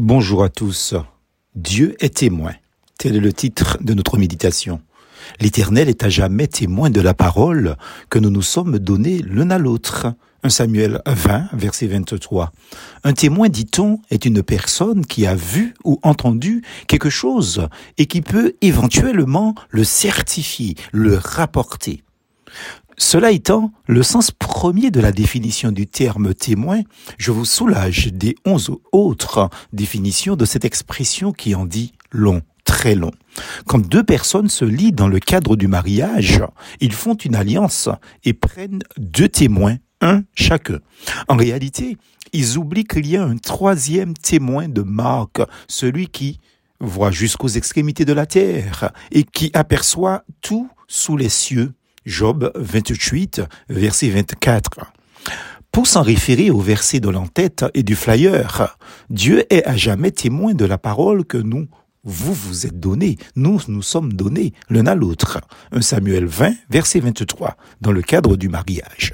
Bonjour à tous. Dieu est témoin. Tel est le titre de notre méditation. L'Éternel est à jamais témoin de la parole que nous nous sommes donnés l'un à l'autre. 1 Samuel 20, verset 23. Un témoin, dit-on, est une personne qui a vu ou entendu quelque chose et qui peut éventuellement le certifier, le rapporter. Cela étant, le sens premier de la définition du terme témoin, je vous soulage des onze autres définitions de cette expression qui en dit long, très long. Quand deux personnes se lient dans le cadre du mariage, ils font une alliance et prennent deux témoins, un chacun. En réalité, ils oublient qu'il y a un troisième témoin de marque, celui qui voit jusqu'aux extrémités de la terre et qui aperçoit tout sous les cieux Job 28, verset 24. Pour s'en référer au verset de l'entête et du flyer, Dieu est à jamais témoin de la parole que nous vous vous êtes donné, nous nous sommes donnés l'un à l'autre. 1 Samuel 20, verset 23, dans le cadre du mariage.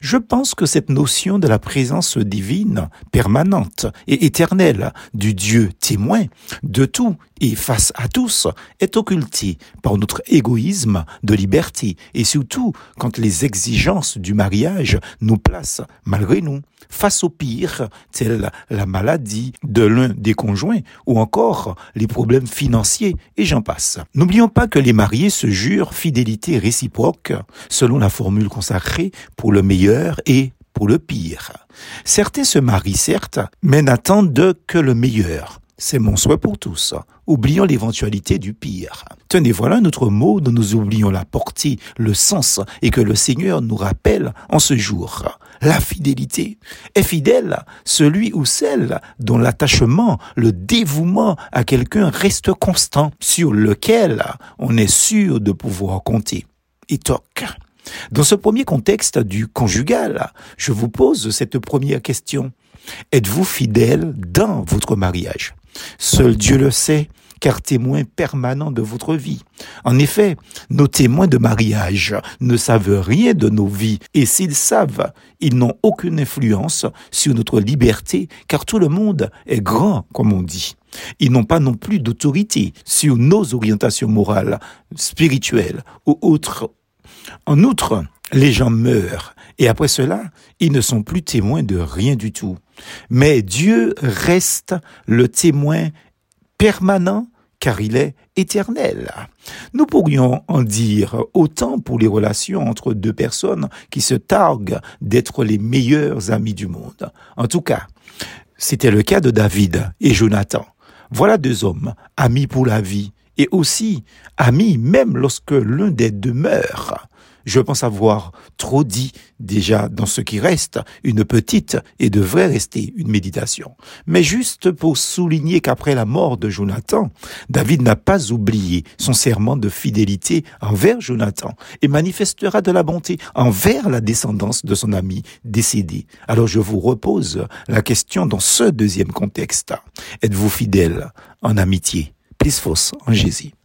Je pense que cette notion de la présence divine, permanente et éternelle du Dieu témoin de tout et face à tous est occultée par notre égoïsme de liberté et surtout quand les exigences du mariage nous placent, malgré nous, face au pire, telle la maladie de l'un des conjoints ou encore les problèmes financiers et j'en passe. N'oublions pas que les mariés se jurent fidélité réciproque selon la formule consacrée pour le meilleur et pour le pire. Certains se marient certes, mais n'attendent que le meilleur. C'est mon souhait pour tous. Oublions l'éventualité du pire. Tenez, voilà notre mot dont nous oublions la portée, le sens, et que le Seigneur nous rappelle en ce jour. La fidélité. Est fidèle celui ou celle dont l'attachement, le dévouement à quelqu'un reste constant, sur lequel on est sûr de pouvoir compter. Et toc. Dans ce premier contexte du conjugal, je vous pose cette première question. Êtes-vous fidèle dans votre mariage? Seul Dieu le sait, car témoin permanent de votre vie. En effet, nos témoins de mariage ne savent rien de nos vies, et s'ils savent, ils n'ont aucune influence sur notre liberté, car tout le monde est grand, comme on dit. Ils n'ont pas non plus d'autorité sur nos orientations morales, spirituelles ou autres. En outre, les gens meurent, et après cela, ils ne sont plus témoins de rien du tout. Mais Dieu reste le témoin permanent car il est éternel. Nous pourrions en dire autant pour les relations entre deux personnes qui se targuent d'être les meilleurs amis du monde. En tout cas, c'était le cas de David et Jonathan. Voilà deux hommes, amis pour la vie, et aussi amis même lorsque l'un des deux meurt. Je pense avoir trop dit déjà dans ce qui reste une petite et devrait rester une méditation. Mais juste pour souligner qu'après la mort de Jonathan, David n'a pas oublié son serment de fidélité envers Jonathan et manifestera de la bonté envers la descendance de son ami décédé. Alors je vous repose la question dans ce deuxième contexte. Êtes-vous fidèle en amitié? Plus fausse en Jésus.